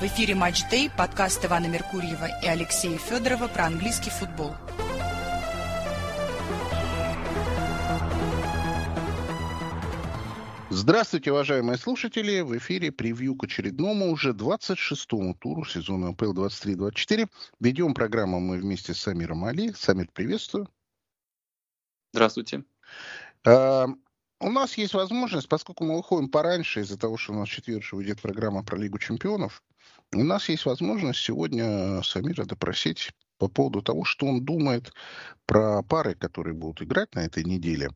В эфире «Матч Дэй», подкаст Ивана Меркурьева и Алексея Федорова про английский футбол. Здравствуйте, уважаемые слушатели! В эфире превью к очередному уже 26-му туру сезона АПЛ 23-24. Ведем программу мы вместе с Самиром Али. Самир, приветствую. Здравствуйте. А, у нас есть возможность, поскольку мы выходим пораньше из-за того, что у нас четверг выйдет программа про Лигу чемпионов, у нас есть возможность сегодня Самира допросить по поводу того, что он думает про пары, которые будут играть на этой неделе.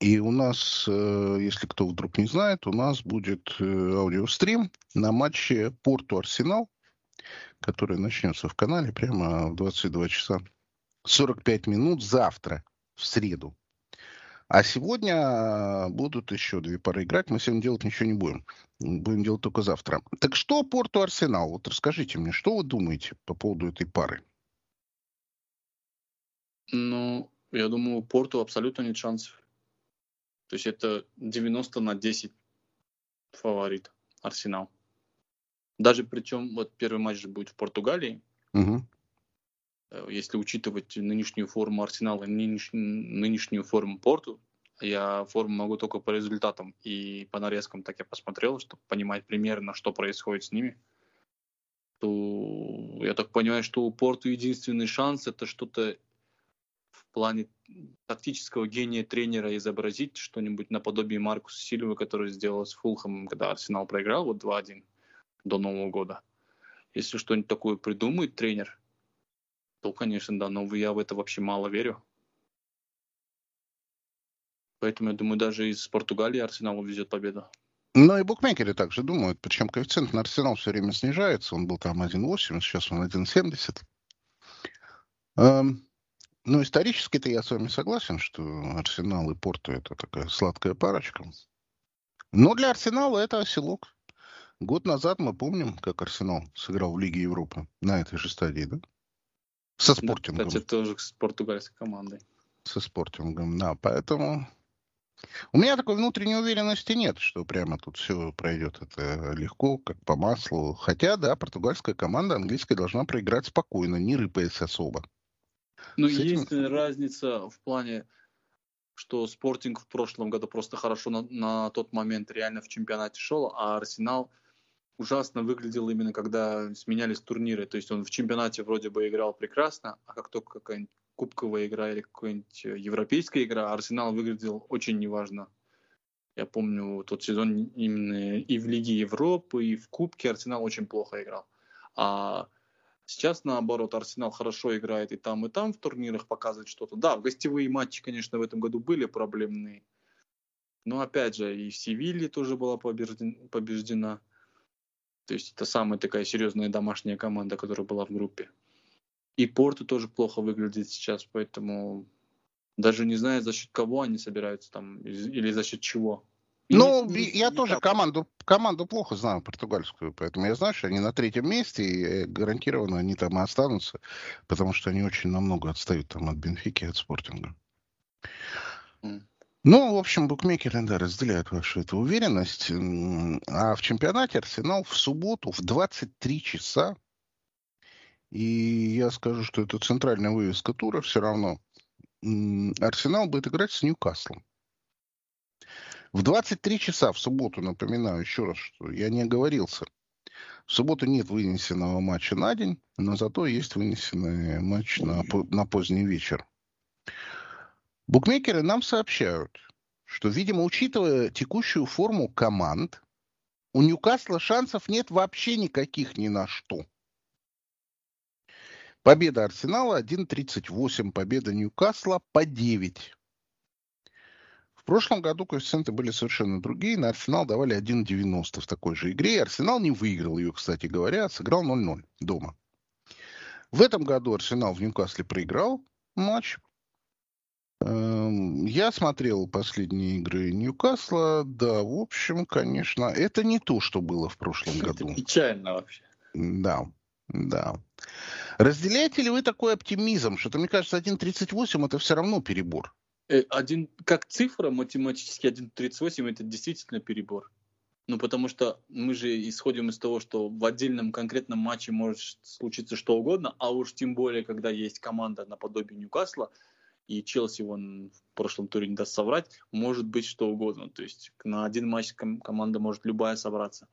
И у нас, э, если кто вдруг не знает, у нас будет э, аудиострим на матче Порту-Арсенал, который начнется в канале прямо в 22 часа 45 минут завтра, в среду. А сегодня э, будут еще две пары играть. Мы сегодня делать ничего не будем. Будем делать только завтра. Так что Порту Арсенал? Вот расскажите мне, что вы думаете по поводу этой пары? Ну, я думаю, Порту абсолютно нет шансов. То есть это 90 на 10 фаворит Арсенал. Даже причем вот первый матч будет в Португалии. Угу. Если учитывать нынешнюю форму Арсенала, нынешнюю, нынешнюю форму Порту, я форму могу только по результатам и по нарезкам так я посмотрел, чтобы понимать примерно, что происходит с ними. То я так понимаю, что у Порту единственный шанс это что-то в плане тактического гения тренера изобразить что-нибудь наподобие Маркуса Сильвы, который сделал с Фулхом, когда Арсенал проиграл вот 2-1 до Нового года. Если что-нибудь такое придумает тренер, то, конечно, да, но я в это вообще мало верю. Поэтому, я думаю, даже из Португалии Арсенал увезет победу. Ну и букмекеры также думают, причем коэффициент на Арсенал все время снижается. Он был там 1,8, сейчас он 1,70. Эм, ну, исторически-то я с вами согласен, что Арсенал и Порту это такая сладкая парочка. Но для Арсенала это оселок. Год назад мы помним, как Арсенал сыграл в Лиге Европы на этой же стадии, да? Со спортингом. Да, кстати, тоже с португальской командой. Со спортингом, да. Поэтому у меня такой внутренней уверенности нет, что прямо тут все пройдет это легко, как по маслу. Хотя, да, португальская команда английская должна проиграть спокойно, не рыпаясь особо. Ну, этим... есть разница в плане, что Спортинг в прошлом году просто хорошо на, на тот момент реально в чемпионате шел, а Арсенал ужасно выглядел именно когда сменялись турниры. То есть он в чемпионате вроде бы играл прекрасно, а как только какая-нибудь кубковая игра или какая-нибудь э, европейская игра, Арсенал выглядел очень неважно. Я помню тот сезон именно и в Лиге Европы, и в Кубке Арсенал очень плохо играл. А Сейчас, наоборот, Арсенал хорошо играет и там, и там в турнирах показывает что-то. Да, гостевые матчи, конечно, в этом году были проблемные. Но, опять же, и в Севилье тоже была побеждена. То есть это самая такая серьезная домашняя команда, которая была в группе. И Порту тоже плохо выглядит сейчас, поэтому даже не знаю, за счет кого они собираются там или за счет чего. Ну, не, я не тоже так. команду, команду плохо знаю, португальскую, поэтому я знаю, что они на третьем месте, и э, гарантированно они там и останутся, потому что они очень намного отстают там от Бенфики, от Спортинга. Mm. Ну, в общем, букмекеры, да, разделяют вашу эту уверенность. А в чемпионате Арсенал в субботу в 23 часа, и я скажу, что это центральная вывеска тура все равно, Арсенал будет играть с Ньюкаслом. В 23 часа в субботу, напоминаю еще раз, что я не оговорился. В субботу нет вынесенного матча на день, но зато есть вынесенный матч на, на поздний вечер. Букмекеры нам сообщают, что, видимо, учитывая текущую форму команд, у Ньюкасла шансов нет вообще никаких ни на что. Победа Арсенала 1.38, победа Ньюкасла по 9. В прошлом году коэффициенты были совершенно другие. На Арсенал давали 1,90 в такой же игре. И Арсенал не выиграл ее, кстати говоря, а сыграл 0-0 дома. В этом году Арсенал в Ньюкасле проиграл матч. Эм, я смотрел последние игры Ньюкасла. Да, в общем, конечно, это не то, что было в прошлом году. Это печально вообще. Да, да. Разделяете ли вы такой оптимизм, что, мне кажется, 1.38 это все равно перебор? Э, один, как цифра математически 1.38 это действительно перебор. Ну, потому что мы же исходим из того, что в отдельном конкретном матче может случиться что угодно, а уж тем более, когда есть команда наподобие Ньюкасла, и Челси вон в прошлом туре не даст соврать, может быть что угодно. То есть на один матч ком- команда может любая собраться.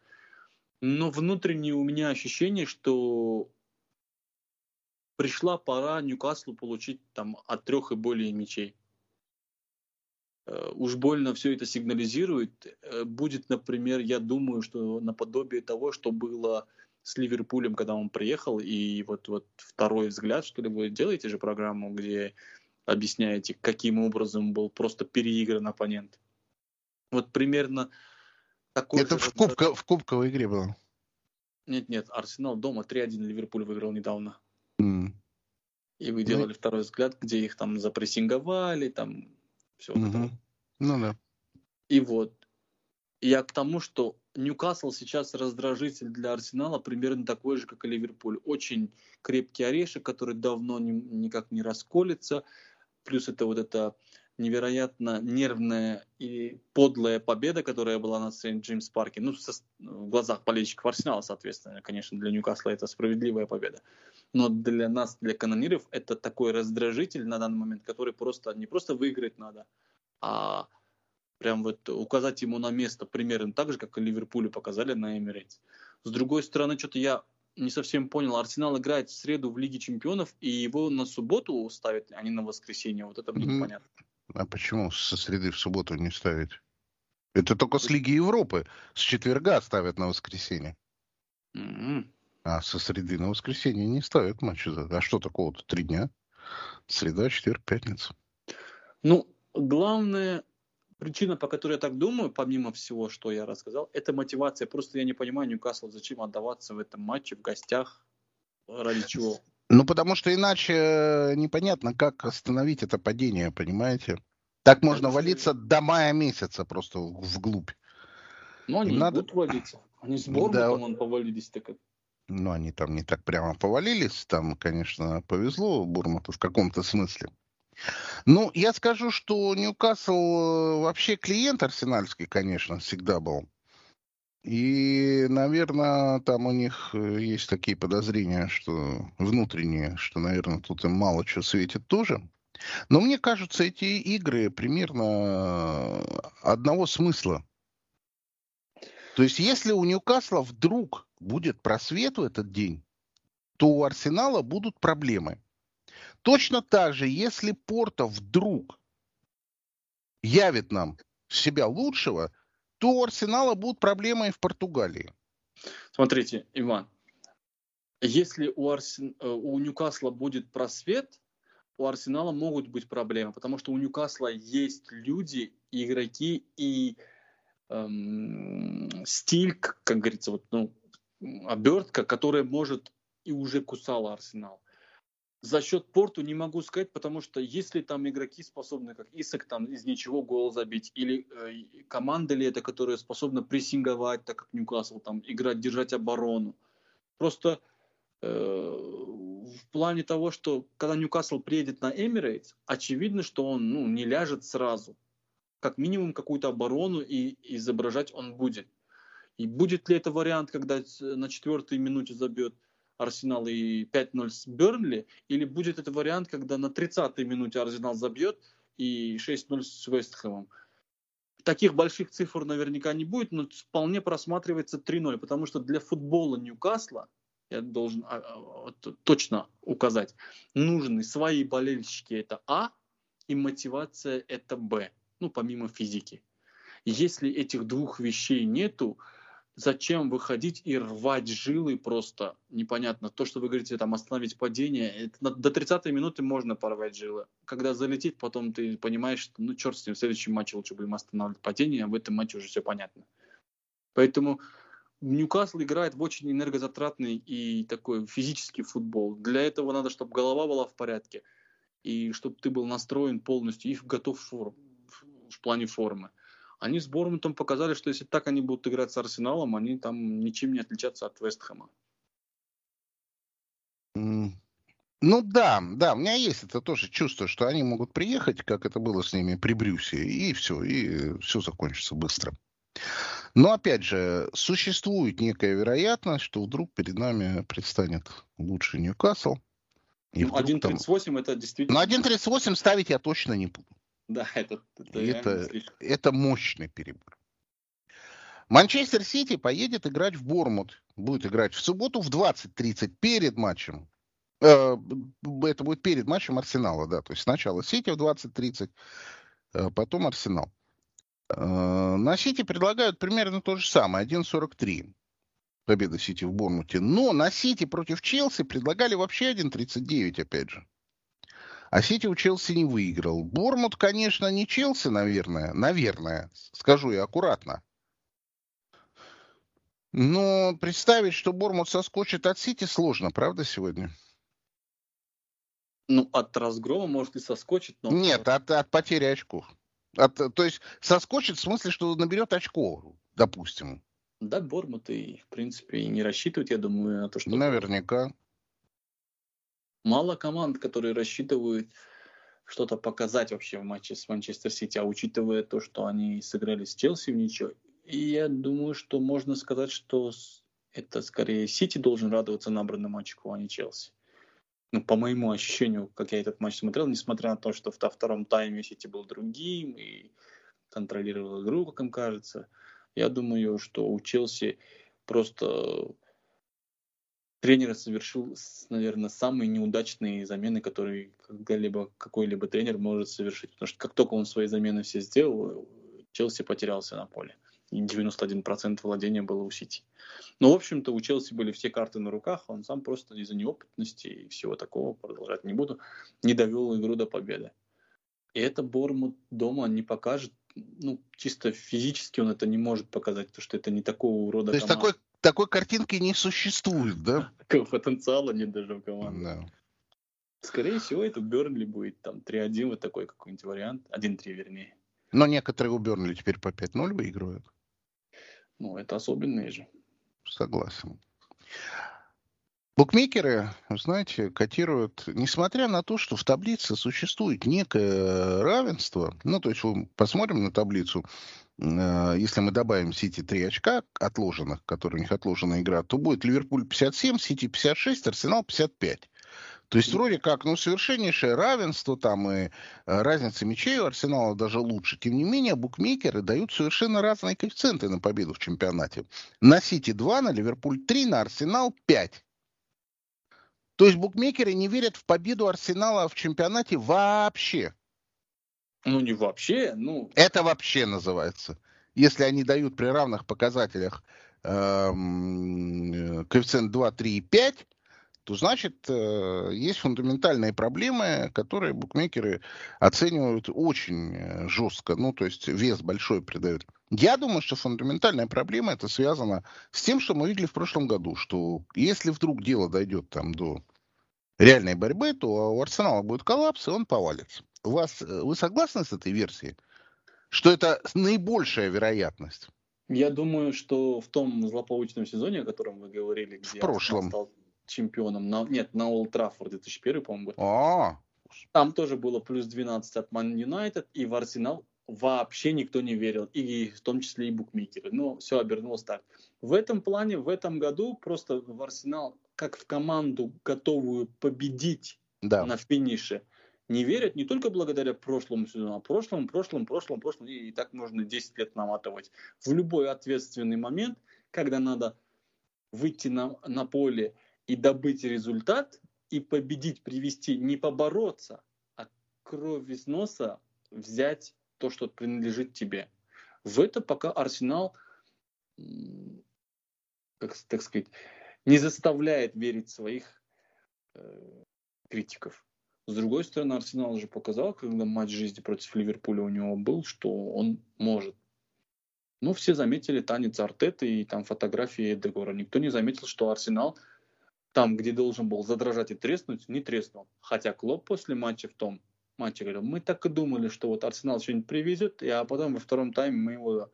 Но внутреннее у меня ощущение, что пришла пора Ньюкаслу получить там от трех и более мячей. Э, уж больно все это сигнализирует. Э, будет, например, я думаю, что наподобие того, что было с Ливерпулем, когда он приехал, и вот, вот второй взгляд, что ли, вы делаете же программу, где объясняете, каким образом был просто переигран оппонент. Вот примерно такой Это же в, кубка, в кубковой игре было. Нет-нет, Арсенал дома 3-1 Ливерпуль выиграл недавно. Mm. И вы делали ну... второй взгляд, где их там запрессинговали, там все mm-hmm. Ну да. И вот. Я к тому, что Ньюкасл сейчас раздражитель для Арсенала примерно такой же, как и Ливерпуль. Очень крепкий орешек, который давно не, никак не расколется. Плюс это вот эта невероятно нервная и подлая победа, которая была на Сент-Джеймс Парке. Ну, со, в глазах болельщиков Арсенала, соответственно. Конечно, для Ньюкасла это справедливая победа. Но для нас, для канониров, это такой раздражитель на данный момент, который просто не просто выиграть надо, а прям вот указать ему на место примерно так же, как и Ливерпулю показали на Эмирейтс. С другой стороны, что-то я не совсем понял. Арсенал играет в среду в Лиге Чемпионов, и его на субботу ставят, а не на воскресенье. Вот это мне mm-hmm. непонятно. А почему со среды в субботу не ставить? Это только с Лиги Европы. С четверга ставят на воскресенье. Mm-hmm. А со среды на воскресенье не ставят матчи. А что такого-то? Три дня? Среда, четверг, пятница. Ну, главное, причина, по которой я так думаю, помимо всего, что я рассказал, это мотивация. Просто я не понимаю, Ньюкасл, зачем отдаваться в этом матче в гостях, ради чего? Ну, потому что иначе э, непонятно, как остановить это падение, понимаете? Так можно валиться до мая месяца просто вглубь. Ну, они надо... будут валиться. Они с Бормутом да. повалились так. Ну, они там не так прямо повалились. Там, конечно, повезло Бурмату в каком-то смысле. Ну, я скажу, что Ньюкасл э, вообще клиент арсенальский, конечно, всегда был. И, наверное, там у них э, есть такие подозрения, что внутренние, что, наверное, тут им мало чего светит тоже. Но мне кажется, эти игры примерно одного смысла. То есть, если у Ньюкасла вдруг будет просвет в этот день, то у Арсенала будут проблемы. Точно так же, если Порто вдруг явит нам себя лучшего, то у Арсенала будут проблемы и в Португалии. Смотрите, Иван, если у, Арсен... Э, у Ньюкасла будет просвет, у Арсенала могут быть проблемы, потому что у Ньюкасла есть люди, игроки и эм, стиль, как говорится, вот, ну, обертка, которая может и уже кусала Арсенал за счет порту не могу сказать, потому что если там игроки способны, как Исак, там из ничего гол забить, или э, команда ли это, которая способна прессинговать, так как Ньюкасл, там играть, держать оборону. Просто э, в плане того, что когда Ньюкасл приедет на Эмирейтс, очевидно, что он ну, не ляжет сразу. Как минимум какую-то оборону и изображать он будет. И будет ли это вариант, когда на четвертой минуте забьет Арсенал и 5-0 с Бернли, или будет это вариант, когда на 30-й минуте Арсенал забьет и 6-0 с Вестхэмом. Таких больших цифр наверняка не будет, но вполне просматривается 3-0, потому что для футбола Ньюкасла, я должен а, а, точно указать, нужны свои болельщики это А, и мотивация это Б, ну помимо физики. Если этих двух вещей нету, зачем выходить и рвать жилы просто непонятно. То, что вы говорите, там остановить падение, это, до 30-й минуты можно порвать жилы. Когда залетит, потом ты понимаешь, что ну черт с ним, в следующем матче лучше будем останавливать падение, а в этом матче уже все понятно. Поэтому Ньюкасл играет в очень энергозатратный и такой физический футбол. Для этого надо, чтобы голова была в порядке и чтобы ты был настроен полностью и готов в, в плане формы. Они с Бормутом показали, что если так они будут играть с Арсеналом, они там ничем не отличатся от Вестхэма. Ну да, да, у меня есть это тоже чувство, что они могут приехать, как это было с ними при Брюсе, и все, и все закончится быстро. Но, опять же, существует некая вероятность, что вдруг перед нами предстанет лучший Ньюкасл. Ну, 1.38 там... это действительно... На 1.38 ставить я точно не буду. Да, это... Это, это, это мощный перебор. Манчестер Сити поедет играть в Борнмут. Будет играть в субботу в 20.30 перед матчем. Э, это будет перед матчем Арсенала, да. То есть сначала Сити в 20.30, э, потом Арсенал. Э, на Сити предлагают примерно то же самое, 1.43 победа Сити в Борнмуте. Но на Сити против Челси предлагали вообще 1.39, опять же. А Сити у Челси не выиграл. Бормут, конечно, не Челси, наверное. Наверное, скажу я аккуратно. Но представить, что Бормут соскочит от Сити, сложно, правда, сегодня? Ну, от разгрома может и соскочит, но... Нет, от, от потери очков. От, то есть соскочит в смысле, что наберет очко, допустим. Да, Бормут и, в принципе, и не рассчитывают, я думаю, на то, что... Наверняка. Мало команд, которые рассчитывают что-то показать вообще в матче с Манчестер Сити, а учитывая то, что они сыграли с Челси в ничего, и я думаю, что можно сказать, что это скорее Сити должен радоваться набранному очку, а не Челси. Ну, по моему ощущению, как я этот матч смотрел, несмотря на то, что во втором тайме Сити был другим и контролировал игру, как им кажется, я думаю, что у Челси просто тренер совершил, наверное, самые неудачные замены, которые когда-либо какой-либо тренер может совершить. Потому что как только он свои замены все сделал, Челси потерялся на поле. И 91% владения было у Сити. Но, в общем-то, у Челси были все карты на руках, он сам просто из-за неопытности и всего такого, продолжать не буду, не довел игру до победы. И это Бормут дома не покажет, ну, чисто физически он это не может показать, потому что это не такого урода То есть такой, такой картинки не существует, да? Такого потенциала нет даже в команде. Да. Скорее всего, это Бернли будет там 3-1, вот такой какой-нибудь вариант. 1-3, вернее. Но некоторые у Бернли теперь по 5-0 выигрывают. Ну, это особенные же. Согласен. Букмекеры, знаете, котируют, несмотря на то, что в таблице существует некое равенство, ну, то есть посмотрим на таблицу, если мы добавим Сити 3 очка отложенных, которые у них отложена игра, то будет Ливерпуль 57, Сити 56, Арсенал 55. То есть вроде как, ну, совершеннейшее равенство там и э, разница мячей у Арсенала даже лучше. Тем не менее, букмекеры дают совершенно разные коэффициенты на победу в чемпионате. На Сити 2, на Ливерпуль 3, на Арсенал 5. То есть букмекеры не верят в победу Арсенала в чемпионате вообще. Ну, не вообще, ну... Это вообще называется. Если они дают при равных показателях эм, коэффициент 2, 3 и 5, то значит э, есть фундаментальные проблемы, которые букмекеры оценивают очень э, жестко, ну то есть вес большой придают. Я думаю, что фундаментальная проблема это связано с тем, что мы видели в прошлом году, что если вдруг дело дойдет там до реальной борьбы, то у Арсенала будет коллапс, и он повалится. У вас, э, вы согласны с этой версией? Что это наибольшая вероятность? Я думаю, что в том злополучном сезоне, о котором вы говорили, где в прошлом. стал чемпионом, на, нет, на Олд Траффорд 2001, по-моему, год. А, Там тоже было плюс 12 от Ман Юнайтед, и в Арсенал вообще никто не верил, и в том числе и букмекеры. Но все обернулось так. В этом плане, в этом году просто в Арсенал, как в команду, готовую победить да. на финише, не верят не только благодаря прошлому сезону, а прошлому, прошлому, прошлому, прошлому, и, так можно 10 лет наматывать. В любой ответственный момент, когда надо выйти на, на поле и добыть результат, и победить, привести, не побороться, а кровь из носа взять то, что принадлежит тебе. В это пока Арсенал, как так сказать, не заставляет верить своих э, критиков. С другой стороны, Арсенал уже показал, когда матч жизни против Ливерпуля у него был, что он может. Ну, все заметили танец Артеты и там фотографии Эдегора. Никто не заметил, что Арсенал там, где должен был задрожать и треснуть, не треснул. Хотя Клоп после матча в том матче говорил, мы так и думали, что вот Арсенал что-нибудь привезет, а потом во втором тайме мы его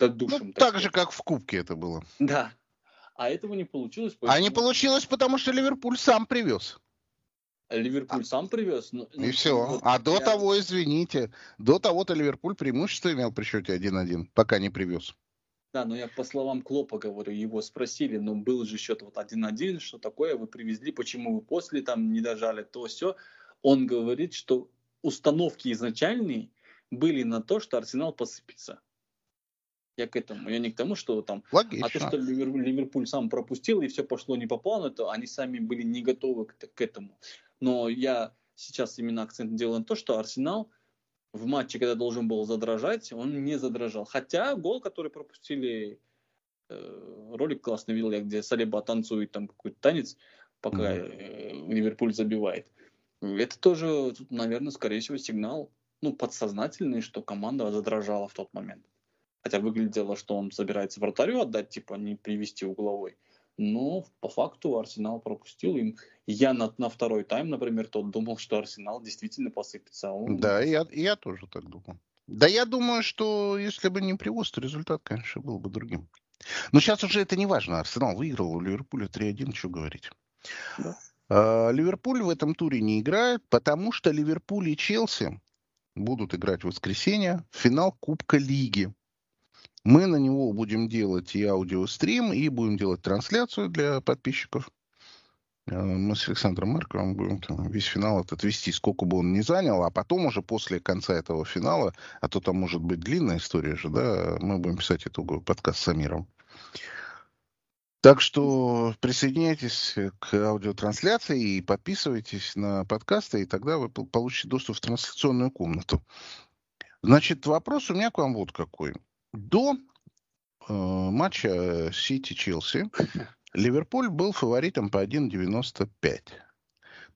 додушим. Ну, так, так же, как в Кубке это было. Да. А этого не получилось. Поэтому... А не получилось, потому что Ливерпуль сам привез. Ливерпуль сам привез. Но, и все. Вот а до того, извините, до того-то Ливерпуль преимущество имел при счете 1-1, пока не привез. Да, но я по словам Клопа говорю, его спросили, но был же счет вот 1-1, что такое вы привезли, почему вы после там не дожали, то все. Он говорит, что установки изначальные были на то, что Арсенал посыпется. Я к этому. Я не к тому, что там... Логично. А то, что Ливерпуль сам пропустил, и все пошло не по плану, то они сами были не готовы к, к этому. Но я сейчас именно акцент делаю на то, что Арсенал в матче, когда должен был задрожать, он не задрожал. Хотя гол, который пропустили, э, ролик классный видел я, где Салиба танцует там какой-то танец, пока mm-hmm. Ливерпуль забивает. Это тоже, наверное, скорее всего, сигнал, ну, подсознательный, что команда задрожала в тот момент. Хотя выглядело, что он собирается вратарю отдать, типа не привести угловой. Но по факту Арсенал пропустил им. Я на, на второй тайм, например, тот думал, что Арсенал действительно посыпется. А он... Да, я, я тоже так думал. Да я думаю, что если бы не привоз, то результат, конечно, был бы другим. Но сейчас уже это не важно. Арсенал выиграл у Ливерпуля 3-1, что говорить. Да. А, Ливерпуль в этом туре не играет, потому что Ливерпуль и Челси будут играть в воскресенье в финал Кубка Лиги. Мы на него будем делать и аудиострим, и будем делать трансляцию для подписчиков. Э, мы с Александром Марковым будем там весь финал этот вести, сколько бы он ни занял, а потом уже после конца этого финала, а то там может быть длинная история же, да, мы будем писать итоговый подкаст с Амиром. Так что присоединяйтесь к аудиотрансляции и подписывайтесь на подкасты, и тогда вы получите доступ в трансляционную комнату. Значит, вопрос у меня к вам вот какой. До э, матча Сити-Челси Ливерпуль был фаворитом по 1.95.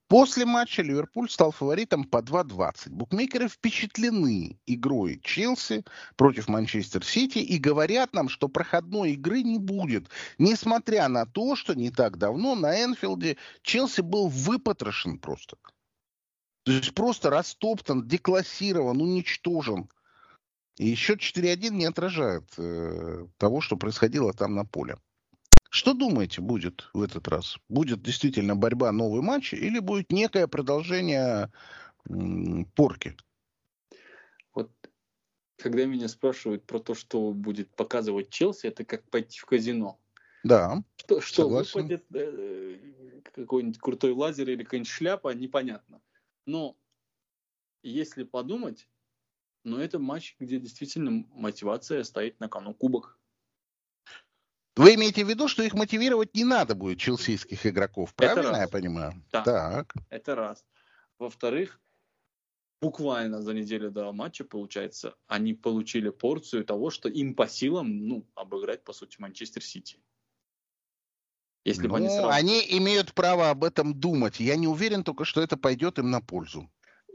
После матча Ливерпуль стал фаворитом по 2.20. Букмекеры впечатлены игрой Челси против Манчестер Сити и говорят нам, что проходной игры не будет. Несмотря на то, что не так давно на Энфилде Челси был выпотрошен просто. То есть просто растоптан, деклассирован, уничтожен. И счет 4-1 не отражает э, того, что происходило там на поле. Что думаете будет в этот раз? Будет действительно борьба, новый матч, или будет некое продолжение м, порки? Вот когда меня спрашивают про то, что будет показывать Челси, это как пойти в казино. Да. Что, что выпадет э, какой-нибудь крутой лазер или какая-нибудь шляпа, непонятно. Но если подумать, но это матч, где действительно мотивация стоит на кону кубок. Вы имеете в виду, что их мотивировать не надо будет, челсийских игроков, правильно я понимаю? Да, так. это раз. Во-вторых, буквально за неделю до матча, получается, они получили порцию того, что им по силам, ну, обыграть, по сути, Манчестер Сити. Если ну, бы они сразу... Они имеют право об этом думать. Я не уверен только, что это пойдет им на пользу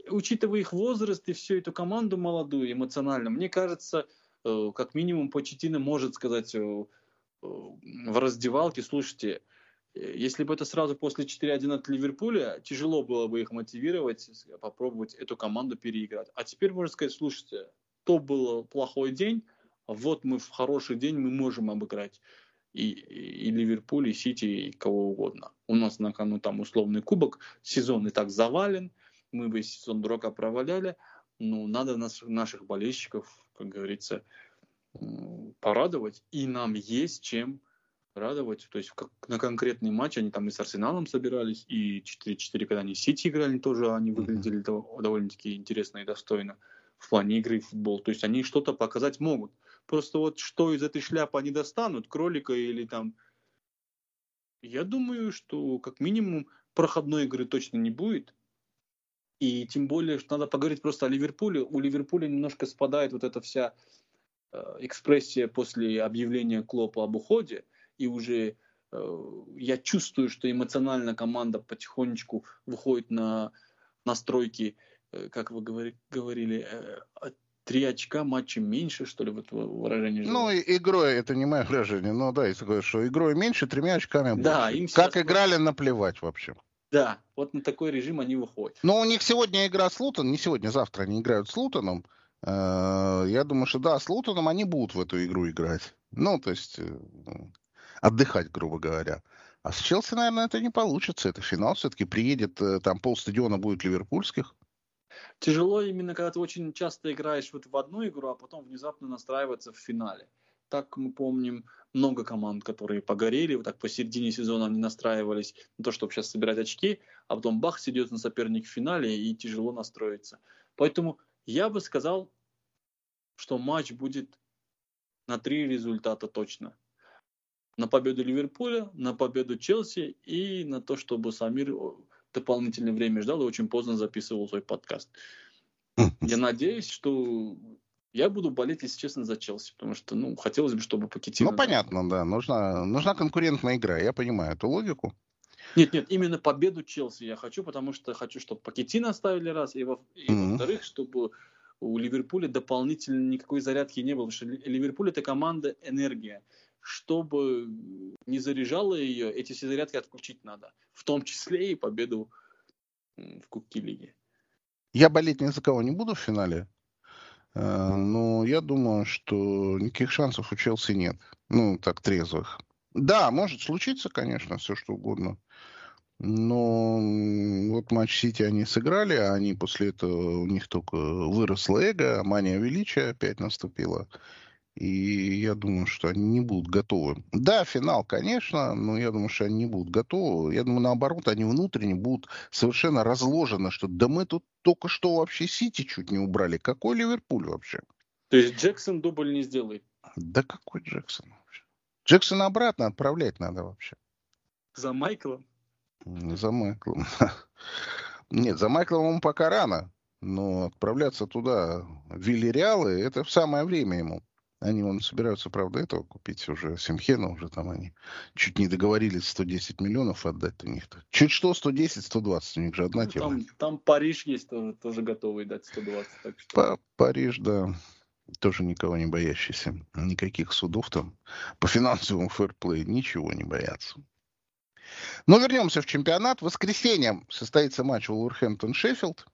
учитывая их возраст и всю эту команду молодую, эмоционально, мне кажется, э, как минимум Почетина может сказать э, э, в раздевалке, слушайте, если бы это сразу после 4-1 от Ливерпуля, тяжело было бы их мотивировать, попробовать эту команду переиграть. А теперь можно сказать, слушайте, то был плохой день, вот мы в хороший день мы можем обыграть и, и Ливерпуль, и Сити, и кого угодно. У нас на кону там условный кубок, сезон и так завален, мы бы сезон дурака проваляли, ну, надо нас, наших болельщиков, как говорится, порадовать, и нам есть чем радовать. То есть как, на конкретный матч они там и с Арсеналом собирались, и 4-4, когда они Сити играли, тоже они выглядели mm-hmm. довольно-таки интересно и достойно в плане игры в футбол. То есть они что-то показать могут. Просто вот что из этой шляпы они достанут, кролика или там... Я думаю, что как минимум проходной игры точно не будет. И тем более, что надо поговорить просто о Ливерпуле. У Ливерпуля немножко спадает вот эта вся э, экспрессия после объявления Клопа об уходе. И уже э, я чувствую, что эмоционально команда потихонечку выходит на настройки, э, как вы говори, говорили, три очка матча меньше, что ли, вот выражение. Ну, и игрой, это не мое выражение, но да, если говорить, что игрой меньше, тремя очками больше. Да, им Как играли, наплевать вообще. Да, вот на такой режим они выходят. Но у них сегодня игра с Лутоном, не сегодня, завтра они играют с Лутоном. Э, я думаю, что да, с Лутоном они будут в эту игру играть. Ну, то есть э, отдыхать, грубо говоря. А с Челси, наверное, это не получится. Это финал все-таки приедет, э, там полстадиона будет ливерпульских. Тяжело именно, когда ты очень часто играешь вот в одну игру, а потом внезапно настраиваться в финале. Так мы помним. Много команд, которые погорели, вот так посередине сезона они настраивались на то, чтобы сейчас собирать очки, а потом бах, сидит на соперник в финале и тяжело настроиться. Поэтому я бы сказал, что матч будет на три результата точно. На победу Ливерпуля, на победу Челси и на то, чтобы Самир дополнительное время ждал и очень поздно записывал свой подкаст. Я надеюсь, что я буду болеть, если честно, за Челси, потому что, ну, хотелось бы, чтобы Покетина... Ну, понятно, да. Нужна, нужна конкурентная игра. Я понимаю эту логику. Нет, нет, именно победу Челси я хочу, потому что хочу, чтобы Покетина оставили раз, и, во, и mm-hmm. во-вторых, чтобы у Ливерпуля дополнительно никакой зарядки не было, потому что Ливерпуль это команда энергия. Чтобы не заряжала ее, эти все зарядки отключить надо. В том числе и победу в Кубке Лиги. Я болеть ни за кого не буду в финале. Э, но я думаю, что никаких шансов у Челси нет. Ну, так, трезвых. Да, может случиться, конечно, все что угодно. Но вот матч Сити они сыграли, а они после этого, у них только выросло эго, мания величия опять наступила. И я думаю, что они не будут готовы. Да, финал, конечно, но я думаю, что они не будут готовы. Я думаю, наоборот, они внутренне будут совершенно разложены, что да мы тут только что вообще Сити чуть не убрали. Какой Ливерпуль вообще? То есть Джексон дубль не сделает? Да какой Джексон вообще? Джексона обратно отправлять надо вообще. За Майклом? За Майклом. Нет, за Майклом ему пока рано. Но отправляться туда, в Вильяреалы, это в самое время ему. Они вон собираются, правда, этого купить уже, Симхена уже там они чуть не договорились 110 миллионов отдать у них-то. Чуть что 110, 120, у них же одна ну, тема. Там, там Париж есть тоже, тоже готовый дать 120. Так что... Париж, да, тоже никого не боящийся. Никаких судов там по финансовому фэрплею ничего не боятся. Но вернемся в чемпионат. В воскресенье состоится матч Уолверхэмптон-Шеффилд.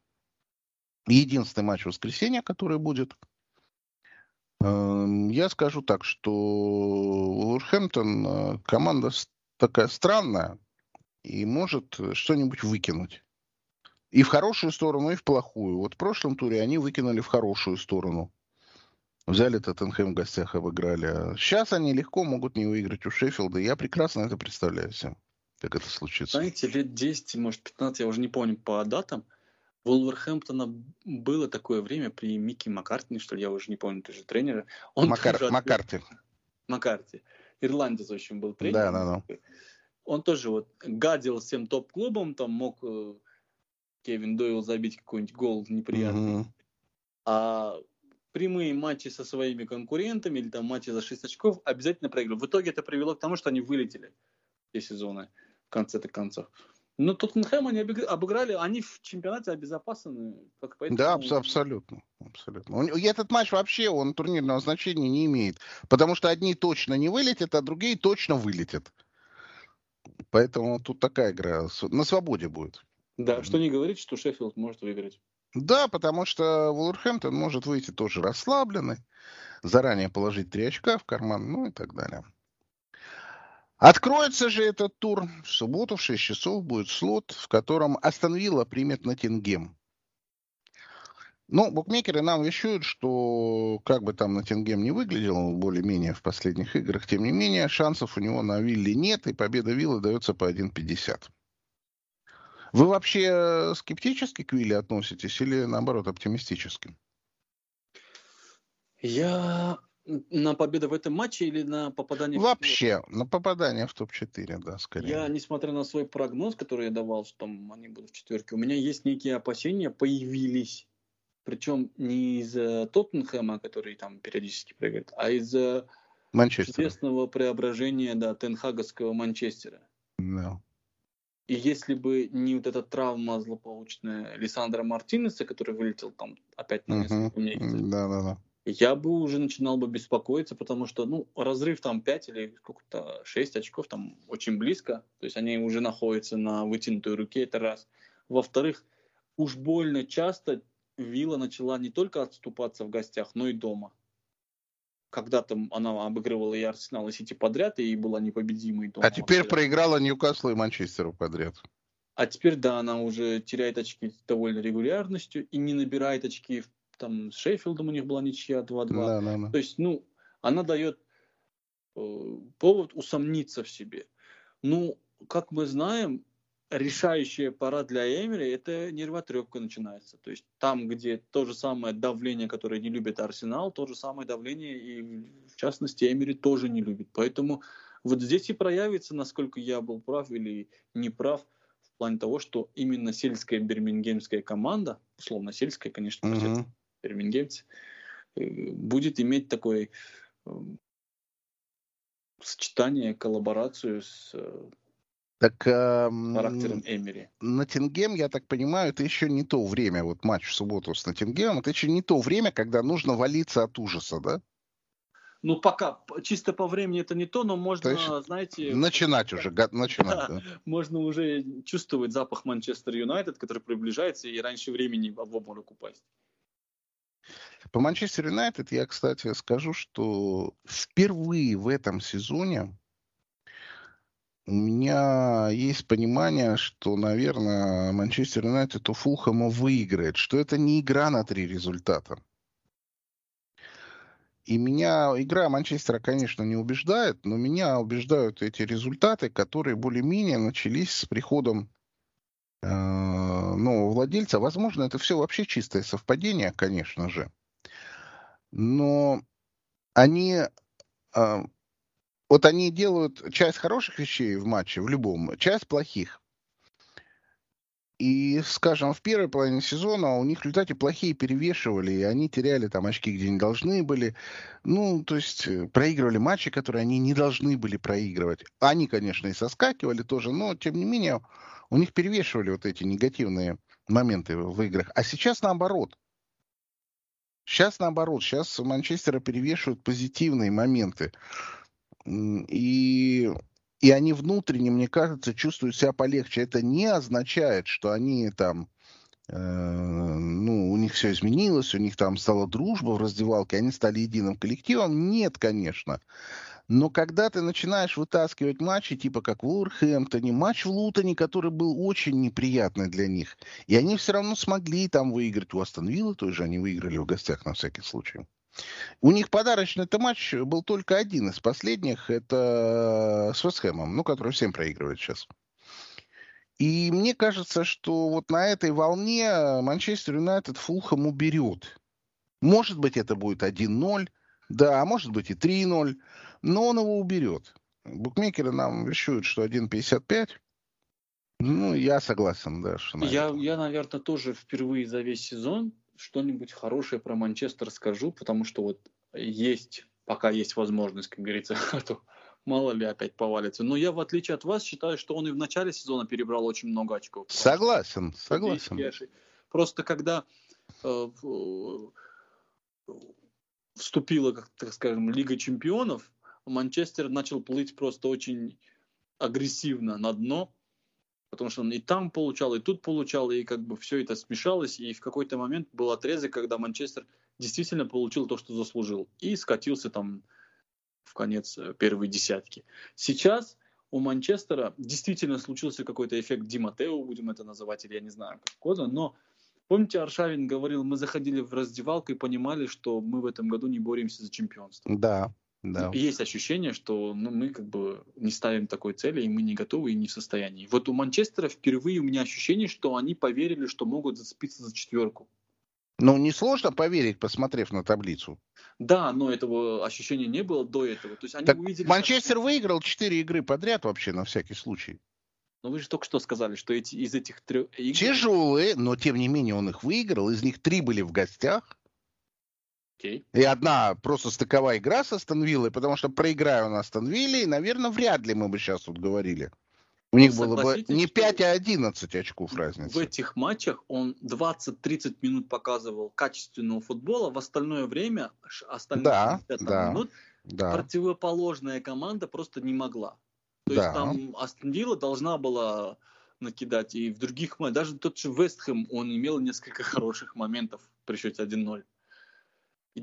Единственный матч воскресенья, который будет – я скажу так, что Уолверхэмптон э, команда такая странная и может что-нибудь выкинуть. И в хорошую сторону, и в плохую. Вот в прошлом туре они выкинули в хорошую сторону. Взяли Тоттенхэм в гостях, обыграли. Сейчас они легко могут не выиграть у Шеффилда. Я прекрасно это представляю всем, как это случится. Знаете, лет 10, может 15, я уже не помню по датам, Вулверхэмптона было такое время при Микки Маккартни, что ли, я уже не помню, ты же тренера. Он Макар... тоже... Маккарти. Маккарти. Ирландец очень был тренер. Да, да, да. Он тоже вот гадил всем топ-клубам, там мог э, Кевин Дойл забить какой-нибудь гол неприятный. Угу. А прямые матчи со своими конкурентами или там матчи за 6 очков обязательно проигрывал. В итоге это привело к тому, что они вылетели все сезоны в конце-то концов. Ну, Тоттенхэм они обыграли, они в чемпионате обезопасены. Поэтому... Да, абсолютно. абсолютно. И этот матч вообще, он турнирного значения не имеет. Потому что одни точно не вылетят, а другие точно вылетят. Поэтому тут такая игра на свободе будет. Да, что не говорит, что Шеффилд может выиграть. Да, потому что Вулверхэмптон может выйти тоже расслабленный, заранее положить три очка в карман, ну и так далее. Откроется же этот тур. В субботу в 6 часов будет слот, в котором Астон Вилла примет Ноттингем. Ну, букмекеры нам вещают, что как бы там Ноттингем не выглядел более-менее в последних играх, тем не менее шансов у него на Вилле нет, и победа Виллы дается по 1.50. Вы вообще скептически к Вилле относитесь или наоборот оптимистически? Я на победу в этом матче или на попадание Вообще, в на попадание в топ-4, да, скорее. Я, несмотря на свой прогноз, который я давал, что там они будут в четверке, у меня есть некие опасения, появились. Причем не из-за Тоттенхэма, который там периодически прыгает, а из-за чудесного преображения да, Тенхаговского Манчестера. Да. И если бы не вот эта травма злополучная Лиссандра Мартинеса, который вылетел там опять на несколько uh-huh. месяцев, да, да, да я бы уже начинал бы беспокоиться, потому что, ну, разрыв там 5 или сколько-то 6 очков там очень близко, то есть они уже находятся на вытянутой руке, это раз. Во-вторых, уж больно часто Вилла начала не только отступаться в гостях, но и дома. Когда-то она обыгрывала и Арсенал, и Сити подряд, и была непобедимой дома. А теперь вообще. проиграла Ньюкаслу и Манчестеру подряд. А теперь, да, она уже теряет очки с довольно регулярностью и не набирает очки в там с Шеффилдом у них была ничья 2-2. Да, да, да. То есть, ну, она дает повод усомниться в себе. Ну, как мы знаем, решающая пора для Эмери, это нервотрепка начинается. То есть там, где то же самое давление, которое не любит Арсенал, то же самое давление и, в частности, Эмери тоже не любит. Поэтому вот здесь и проявится, насколько я был прав или не прав, в плане того, что именно сельская бирмингемская команда, условно сельская, конечно, uh-huh. Бирмингемцы, э, будет иметь такое э, сочетание, коллаборацию с э, так, э, характером Эмери. Ноттингем, я так понимаю, это еще не то время, вот матч в субботу с Ноттингемом, это еще не то время, когда нужно валиться от ужаса, да? Ну, пока, чисто по времени это не то, но можно, то знаете... Начинать уже, начинать, да, да. Можно уже чувствовать запах Манчестер Юнайтед, который приближается, и раньше времени в обморок упасть. По Манчестер Юнайтед я, кстати, скажу, что впервые в этом сезоне у меня есть понимание, что, наверное, Манчестер Юнайтед у Фулхэма выиграет, что это не игра на три результата. И меня игра Манчестера, конечно, не убеждает, но меня убеждают эти результаты, которые более-менее начались с приходом э, нового владельца. Возможно, это все вообще чистое совпадение, конечно же. Но они э, вот они делают часть хороших вещей в матче, в любом, часть плохих. И, скажем, в первой половине сезона у них в результате плохие перевешивали, и они теряли там очки, где не должны были. Ну, то есть э, проигрывали матчи, которые они не должны были проигрывать. Они, конечно, и соскакивали тоже, но, тем не менее, у них перевешивали вот эти негативные моменты в играх. А сейчас наоборот. Сейчас наоборот. Сейчас Манчестера перевешивают позитивные моменты. И, и они внутренне, мне кажется, чувствуют себя полегче. Это не означает, что они там, э, ну, у них все изменилось, у них там стала дружба в раздевалке, они стали единым коллективом. Нет, конечно. Но когда ты начинаешь вытаскивать матчи, типа как в Уорхэмптоне, матч в Лутоне, который был очень неприятный для них, и они все равно смогли там выиграть. У Астон Вилла тоже они выиграли в гостях на всякий случай. У них подарочный это матч был только один из последних. Это с Вестхэмом, ну, который всем проигрывает сейчас. И мне кажется, что вот на этой волне Манчестер Юнайтед Фулхэм уберет. Может быть, это будет 1-0, да, а может быть и 3-0, но он его уберет. Букмекеры нам вещают, что 1.55. Ну, я согласен, да. Что, я, я, наверное, тоже впервые за весь сезон что-нибудь хорошее про Манчестер скажу, потому что вот есть, пока есть возможность, как говорится, а то мало ли опять повалится. Но я, в отличие от вас, считаю, что он и в начале сезона перебрал очень много очков. Согласен, согласен. Просто когда э, вступила, как, так скажем, Лига чемпионов, Манчестер начал плыть просто очень агрессивно на дно, потому что он и там получал, и тут получал, и как бы все это смешалось, и в какой-то момент был отрезок, когда Манчестер действительно получил то, что заслужил, и скатился там в конец э, первой десятки. Сейчас у Манчестера действительно случился какой-то эффект Диматео, будем это называть, или я не знаю, как угодно, но помните, Аршавин говорил, мы заходили в раздевалку и понимали, что мы в этом году не боремся за чемпионство. Да, да. Есть ощущение, что ну, мы как бы не ставим такой цели, и мы не готовы и не в состоянии. Вот у Манчестера впервые у меня ощущение, что они поверили, что могут зацепиться за четверку. Ну, несложно поверить, посмотрев на таблицу. Да, но этого ощущения не было до этого. То есть они так увидели, Манчестер выиграл 4 игры подряд вообще, на всякий случай. Но вы же только что сказали, что эти, из этих трех игр... Тяжелые, но тем не менее он их выиграл. Из них три были в гостях. Okay. И одна просто стыковая игра с Астон Виллой, потому что проиграю на Астон Вилле, и, наверное, вряд ли мы бы сейчас тут говорили. У них было бы не 5, а 11 очков разницы. В этих матчах он 20-30 минут показывал качественного футбола, в остальное время, остальные да, да, минут, да. противоположная команда просто не могла. То да. есть там Астон Вилла должна была накидать, и в других матчах, даже тот же Вестхэм, он имел несколько хороших моментов при счете 1-0.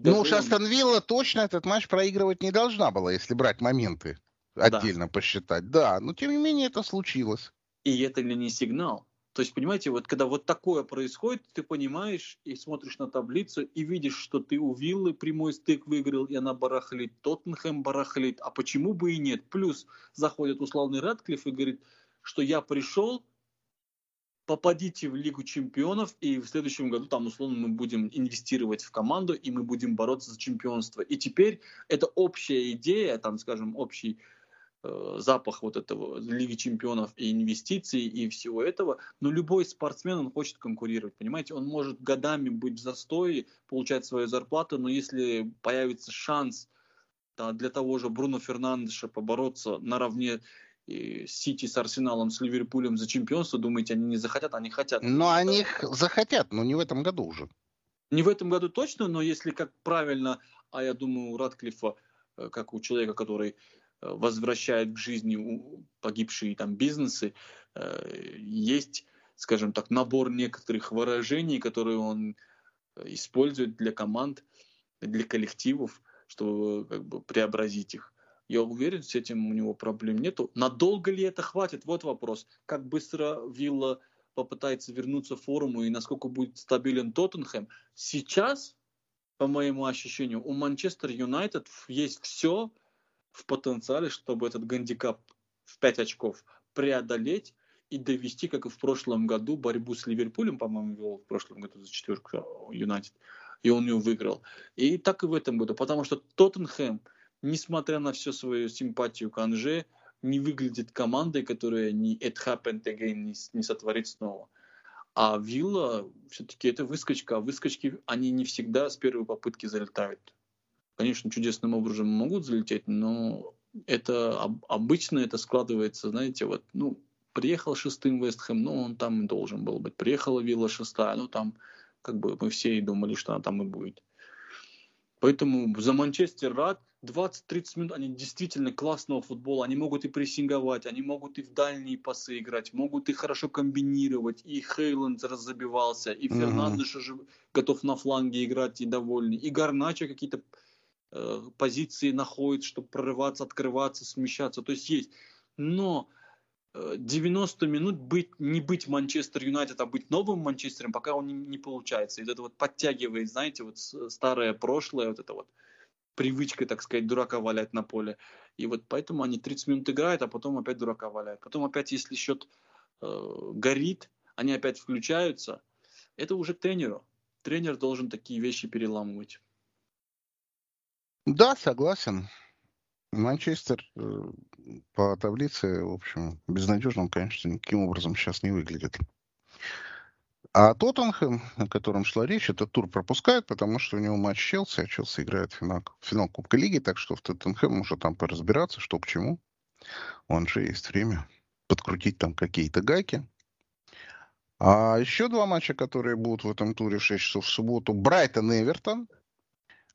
Ну уж Астон Вилла точно этот матч проигрывать не должна была, если брать моменты отдельно да. посчитать. Да, но тем не менее это случилось. И это ли не сигнал, То есть, понимаете, вот когда вот такое происходит, ты понимаешь и смотришь на таблицу и видишь, что ты у Виллы прямой стык выиграл, и она барахлит, Тоттенхэм барахлит, а почему бы и нет? Плюс заходит условный Рэдклифф и говорит, что я пришел, попадите в Лигу чемпионов, и в следующем году там условно мы будем инвестировать в команду, и мы будем бороться за чемпионство. И теперь это общая идея, там, скажем, общий Э, запах вот этого Лиги Чемпионов и инвестиций и всего этого, но любой спортсмен, он хочет конкурировать, понимаете, он может годами быть в застое, получать свою зарплату, но если появится шанс да, для того же Бруно Фернандеша побороться наравне и Сити с Арсеналом, с Ливерпулем за чемпионство, думаете, они не захотят? Они хотят. Но они захотят, но не в этом году уже. Не в этом году точно, но если как правильно, а я думаю, у Радклифа, э, как у человека, который Э, возвращает к жизни погибшие там бизнесы, э, есть, скажем так, набор некоторых выражений, которые он использует для команд, для коллективов, чтобы как бы преобразить их. Я уверен, с этим у него проблем нету. Надолго ли это хватит? Вот вопрос. Как быстро Вилла попытается вернуться в форуму и насколько будет стабилен Тоттенхэм. Сейчас, по моему ощущению, у Манчестер Юнайтед есть все, в потенциале, чтобы этот гандикап в 5 очков преодолеть и довести, как и в прошлом году, борьбу с Ливерпулем, по-моему, вел в прошлом году за четверку Юнайтед, и он ее выиграл. И так и в этом году, потому что Тоттенхэм, несмотря на всю свою симпатию к Анже, не выглядит командой, которая не it happened again, не, не сотворит снова. А Вилла все-таки это выскочка, а выскочки, они не всегда с первой попытки залетают конечно, чудесным образом могут залететь, но это обычно это складывается, знаете, вот, ну, приехал шестым Вестхэм, ну, он там должен был быть. Приехала Вилла шестая, ну, там, как бы мы все и думали, что она там и будет. Поэтому за Манчестер рад. 20-30 минут, они действительно классного футбола, они могут и прессинговать, они могут и в дальние пасы играть, могут и хорошо комбинировать, и Хейланд разобивался, и Фернандеш уже готов на фланге играть и довольный, и Гарначо какие-то Э, позиции находит, чтобы прорываться, открываться, смещаться. То есть есть. Но 90 э, минут быть, не быть Манчестер Юнайтед, а быть новым Манчестером, пока он не, не получается. И это вот подтягивает, знаете, вот старое прошлое, вот это вот привычка, так сказать, дурака валять на поле. И вот поэтому они 30 минут играют, а потом опять дурака валяют. Потом опять, если счет э, горит, они опять включаются. Это уже тренеру. Тренер должен такие вещи переламывать. Да, согласен. Манчестер э, по таблице, в общем, безнадежным, конечно, никаким образом сейчас не выглядит. А Тоттенхэм, о котором шла речь, этот тур пропускает, потому что у него матч Челси, а Челси играет финал, финал Кубка Лиги, так что в Тоттенхэм может там поразбираться, что к чему. Он же есть время подкрутить там какие-то гайки. А еще два матча, которые будут в этом туре в 6 часов в субботу. Брайтон и Эвертон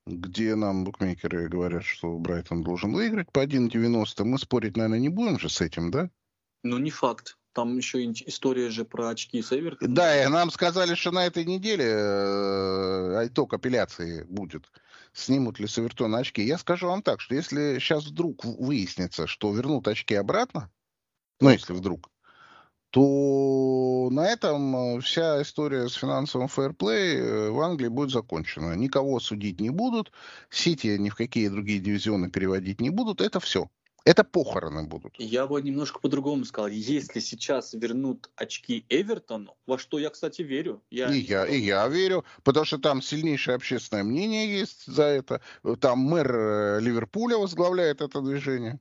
где нам букмекеры говорят, что Брайтон должен выиграть по 1.90. Мы спорить, наверное, не будем же с этим, да? Ну, не факт. Там еще история же про очки с Эвертоном. Да, и нам сказали, что на этой неделе э, итог апелляции будет. Снимут ли с Эвертона очки. Я скажу вам так, что если сейчас вдруг выяснится, что вернут очки обратно, ну, если вдруг, то на этом э, вся история с финансовым фэрплей э, в Англии будет закончена. Никого судить не будут, Сити ни в какие другие дивизионы переводить не будут. Это все. Это похороны будут. Я бы немножко по-другому сказал. Если сейчас вернут очки Эвертону, во что я, кстати, верю. Я и, я, и я верю, потому что там сильнейшее общественное мнение есть за это. Там мэр э, Ливерпуля возглавляет это движение.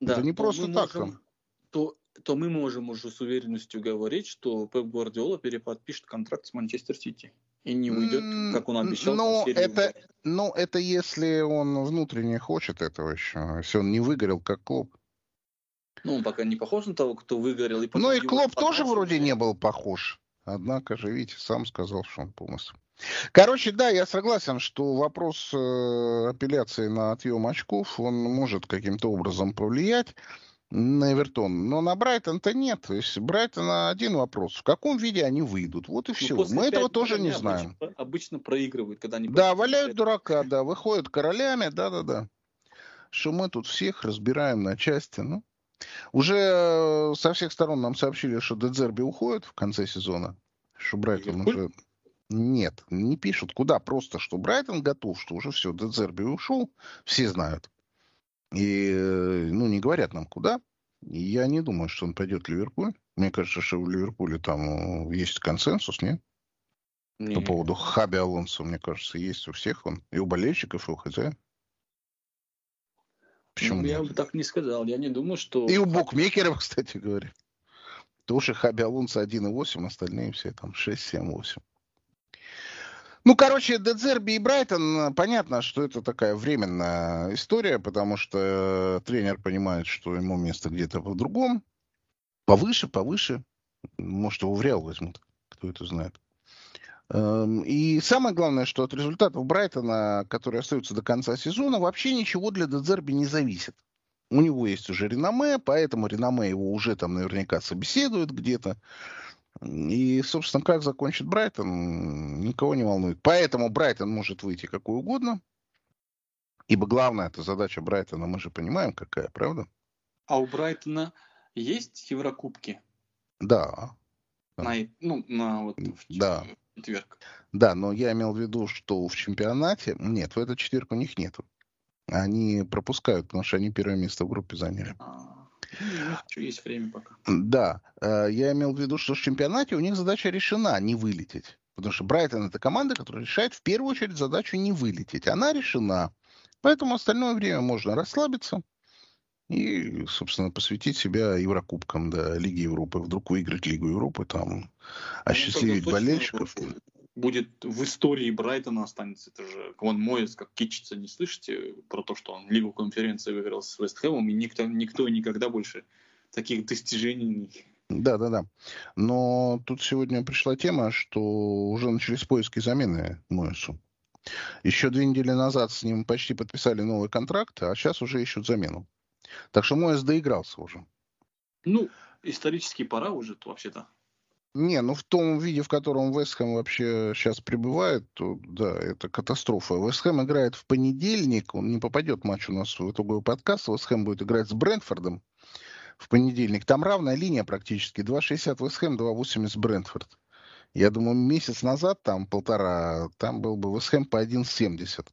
Да, это не просто так можем, там. То то мы можем уже с уверенностью говорить, что Пеп Гвардиола переподпишет контракт с Манчестер Сити и не уйдет, как он обещал. Но это, но это если он внутренне хочет этого еще, если он не выгорел как клуб. Ну, он пока не похож на того, кто выгорел. И ну и клуб тоже вроде не был похож. Однако же, видите, сам сказал, что он полностью. Короче, да, я согласен, что вопрос э, апелляции на отъем очков, он может каким-то образом повлиять на Эвертон. Но на Брайтон-то нет. То есть Брайтона один вопрос. В каком виде они выйдут? Вот и все. Ну, Мы этого тоже не знаем. Обычно, обычно проигрывают, когда они... Да, валяют дурака, да, выходят королями, да-да-да. Что мы тут всех разбираем на части. Ну, Уже э, со всех сторон нам сообщили, что Дедзерби уходит в конце сезона. Что Брайтон уже... Нет, не пишут. Куда? Просто, что Брайтон готов, что уже все, Дедзерби ушел. Все знают. И, э, ну, не говорят нам куда. Я не думаю, что он пойдет в Ливерпуль. Мне кажется, что в Ливерпуле там э, есть консенсус, нет? Нет. По поводу Хаби Алонсо, мне кажется, есть у всех он. И у болельщиков, и у хозяев. Почему ну, я бы так не сказал. Я не думаю, что... И у букмекеров, кстати говоря. Тоже Хаби Алонсо 1,8, остальные все там 6, 7, 8. Ну, короче, Дедзерби и Брайтон, понятно, что это такая временная история, потому что тренер понимает, что ему место где-то в другом. Повыше, повыше. Может, его в Реал возьмут. Кто это знает. Эм, и самое главное, что от результатов Брайтона, которые остаются до конца сезона, вообще ничего для Дедзерби не зависит. У него есть уже реноме, поэтому реноме его уже там наверняка собеседуют где-то. И, собственно, как закончит Брайтон, никого не волнует. Поэтому Брайтон может выйти какой угодно. Ибо главная это задача Брайтона, мы же понимаем, какая, правда? А у Брайтона есть Еврокубки? Да. На, ну, на вот в да. четверг. Да, но я имел в виду, что в чемпионате... Нет, в этот четверг у них нету. Они пропускают, потому что они первое место в группе заняли. А-а-а. Еще есть время пока. Да, э, я имел в виду, что в чемпионате у них задача решена не вылететь. Потому что Брайтон это команда, которая решает в первую очередь задачу не вылететь. Она решена. Поэтому остальное время можно расслабиться и, собственно, посвятить себя Еврокубкам, да, Лиги Европы. Вдруг выиграть Лигу Европы, там, ну, осчастливить болельщиков будет в истории Брайтона останется. Это же Квон Моэс, как кичится, не слышите про то, что он Лигу конференции выиграл с Вестхэмом, и никто, никто никогда больше таких достижений не... Да, да, да. Но тут сегодня пришла тема, что уже начались поиски замены Моэсу. Еще две недели назад с ним почти подписали новый контракт, а сейчас уже ищут замену. Так что Моэс доигрался уже. Ну, исторически пора уже вообще-то. Не, ну в том виде, в котором Вестхэм вообще сейчас пребывает, то да, это катастрофа. Вестхэм играет в понедельник, он не попадет в матч у нас в итоговый подкаст. Вестхэм будет играть с Брентфордом в понедельник. Там равная линия практически. 2,60 Вестхэм, 2,80 Брентфорд. Я думаю, месяц назад, там полтора, там был бы Вестхэм по 1,70.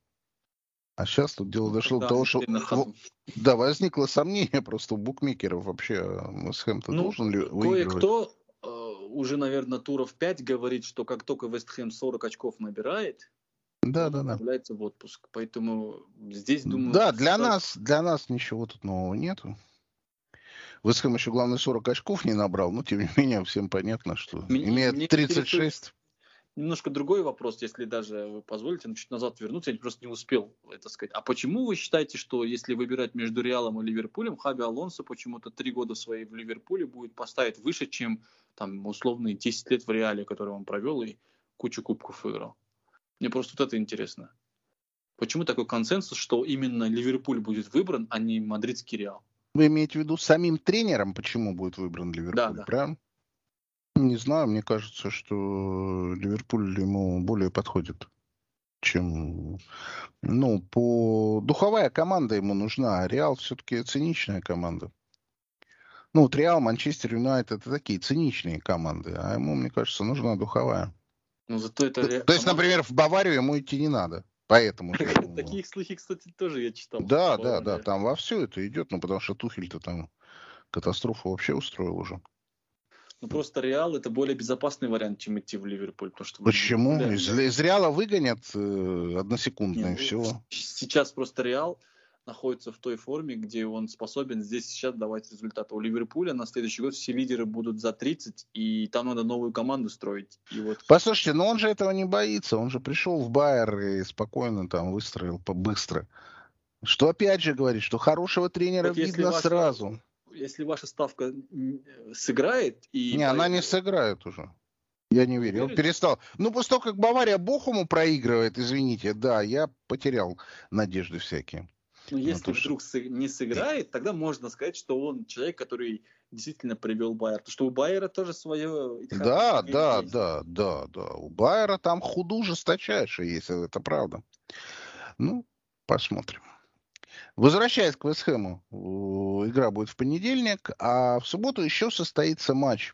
А сейчас тут дело ну, дошло до того, что да, возникло сомнение просто у букмекеров вообще, Вестхэм-то ну, должен ли выигрывать. Кое-кто уже, наверное, туров 5 говорит, что как только Вестхэм 40 очков набирает, да, да, да. отправляется в отпуск. Поэтому здесь, думаю... Да, для нас, для нас ничего тут нового нету. Вестхэм еще, главное, 40 очков не набрал, но, тем не менее, всем понятно, что мне, имеет мне 36 немножко другой вопрос, если даже вы позволите, но чуть назад вернуться, я просто не успел это сказать. А почему вы считаете, что если выбирать между Реалом и Ливерпулем, Хаби Алонсо почему-то три года свои в Ливерпуле будет поставить выше, чем там условные 10 лет в Реале, которые он провел и кучу кубков выиграл? Мне просто вот это интересно. Почему такой консенсус, что именно Ливерпуль будет выбран, а не мадридский Реал? Вы имеете в виду самим тренером, почему будет выбран Ливерпуль, да, да. правильно? Не знаю, мне кажется, что Ливерпуль ему более подходит, чем... Ну, по... Духовая команда ему нужна, а Реал все-таки циничная команда. Ну, вот Реал, Манчестер Юнайтед, это такие циничные команды, а ему, мне кажется, нужна духовая. Ну, зато это... То, то есть, например, в Баварию ему идти не надо. Поэтому. Такие слухи, кстати, тоже я читал. Да, да, да, там во все это идет, ну потому что Тухель-то там катастрофу вообще устроил уже. Ну просто Реал это более безопасный вариант, чем идти в Ливерпуль. Потому что Почему? Ливерпуль... Из, из Реала выгонят э, односекундно Нет, и все. Сейчас просто Реал находится в той форме, где он способен здесь сейчас давать результаты. У Ливерпуля на следующий год все лидеры будут за 30, и там надо новую команду строить. И вот... Послушайте, но он же этого не боится. Он же пришел в Байер и спокойно там выстроил побыстро. Что опять же говорит, что хорошего тренера вот видно сразу если ваша ставка сыграет и... Не, она не сыграет уже. Я не верю. Он перестал. Ну, после того, как Бавария Бохуму проигрывает, извините, да, я потерял надежды всякие. Но ну, если то, вдруг что... не сыграет, тогда можно сказать, что он человек, который действительно привел Байер. Потому что у Байера тоже свое... Да, да, есть. да, да, да. У Байера там худу жесточайшее есть, это правда. Ну, посмотрим. Возвращаясь к Вестхэму, игра будет в понедельник, а в субботу еще состоится матч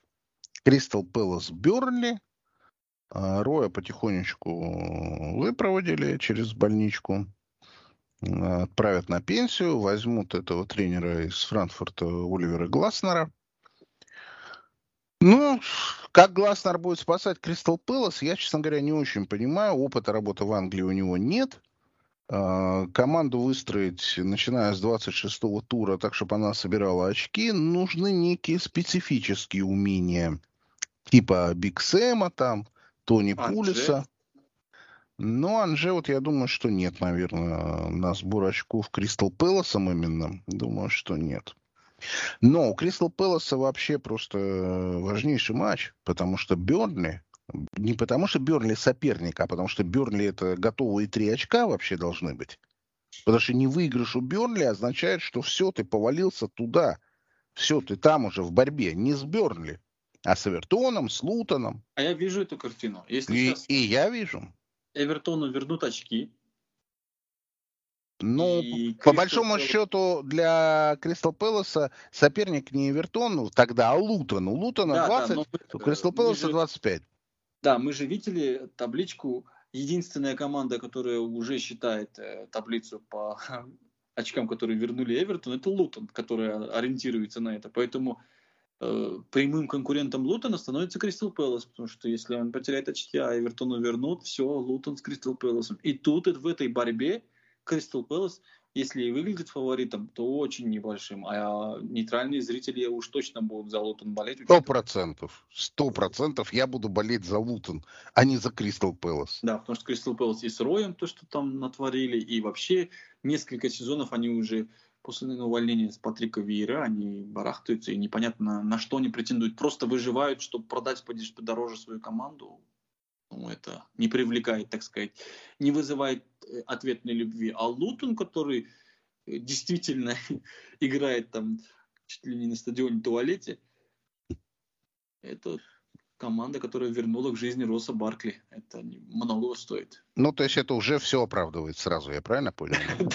Кристал Пэлас Бернли. А, Роя потихонечку выпроводили через больничку. Отправят на пенсию, возьмут этого тренера из Франкфурта Оливера Гласнера. Ну, как Гласнер будет спасать Кристал Пэлас, я, честно говоря, не очень понимаю. Опыта работы в Англии у него нет. А, команду выстроить, начиная с 26-го тура, так, чтобы она собирала очки, нужны некие специфические умения. Типа Биг Сэма там, Тони Анже. Пулиса. Но Анже, вот я думаю, что нет, наверное, на сбор очков Кристал Пэласом именно. Думаю, что нет. Но у Кристал Пэласа вообще просто важнейший матч, потому что Бернли, не потому что Бернли соперник, а потому что Бернли это готовые три очка вообще должны быть. Потому что не выигрыш у Бернли означает, что все, ты повалился туда. Все, ты там уже в борьбе. Не с Бернли, а с Эвертоном, с Лутоном. А я вижу эту картину. Если и, и я вижу. Эвертону вернут очки, ну, и по большому Пэлас... счету, для Кристал Пэласа соперник не Эвертон, тогда, а Лутон. У Лутона да, 20, да, но... у Кристал Пэласа же... 25. Да, мы же видели табличку. Единственная команда, которая уже считает э, таблицу по очкам, которые вернули Эвертон, это Лутон, которая ориентируется на это. Поэтому э, прямым конкурентом Лутона становится Кристал Пэлас, потому что если он потеряет очки, а Эвертону вернут, все, Лутон с Кристал Пэласом. И тут в этой борьбе Кристал Пэлас, если и выглядит фаворитом, то очень небольшим. А нейтральные зрители уж точно будут за Лутон болеть. Сто процентов. Сто процентов я буду болеть за Лутон, а не за Кристал Пэлас. Да, потому что Кристал Пэлас и с Роем то, что там натворили, и вообще несколько сезонов они уже после увольнения с Патрика Виера, они барахтаются, и непонятно, на что они претендуют. Просто выживают, чтобы продать подороже свою команду ну, это не привлекает, так сказать, не вызывает ответной любви. А Лутон, который действительно играет там чуть ли не на стадионе туалете, это команда, которая вернула к жизни Росса Баркли. Это многого стоит. Ну, то есть это уже все оправдывает сразу, я правильно понял?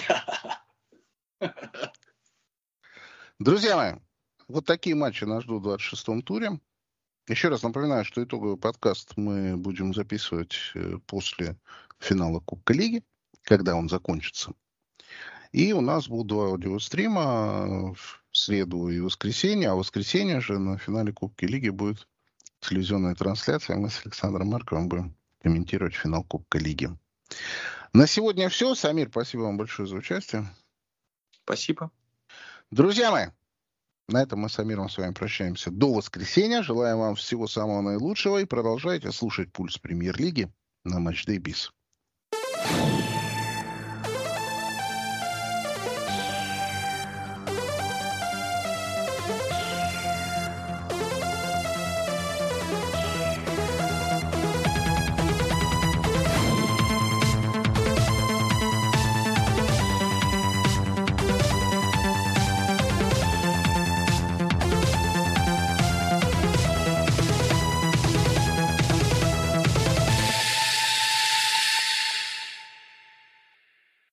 Да. Друзья мои, вот такие матчи нас ждут в 26-м туре. Еще раз напоминаю, что итоговый подкаст мы будем записывать э, после финала Кубка Лиги, когда он закончится. И у нас будут два аудиострима в среду и воскресенье, а в воскресенье же на финале Кубка Лиги будет телевизионная трансляция. Мы с Александром Марковым будем комментировать финал Кубка Лиги. На сегодня все. Самир, спасибо вам большое за участие. Спасибо. Друзья мои, на этом мы с Амиром с вами прощаемся до воскресенья. Желаем вам всего самого наилучшего и продолжайте слушать «Пульс Премьер-лиги» на Матчдей Биз. thank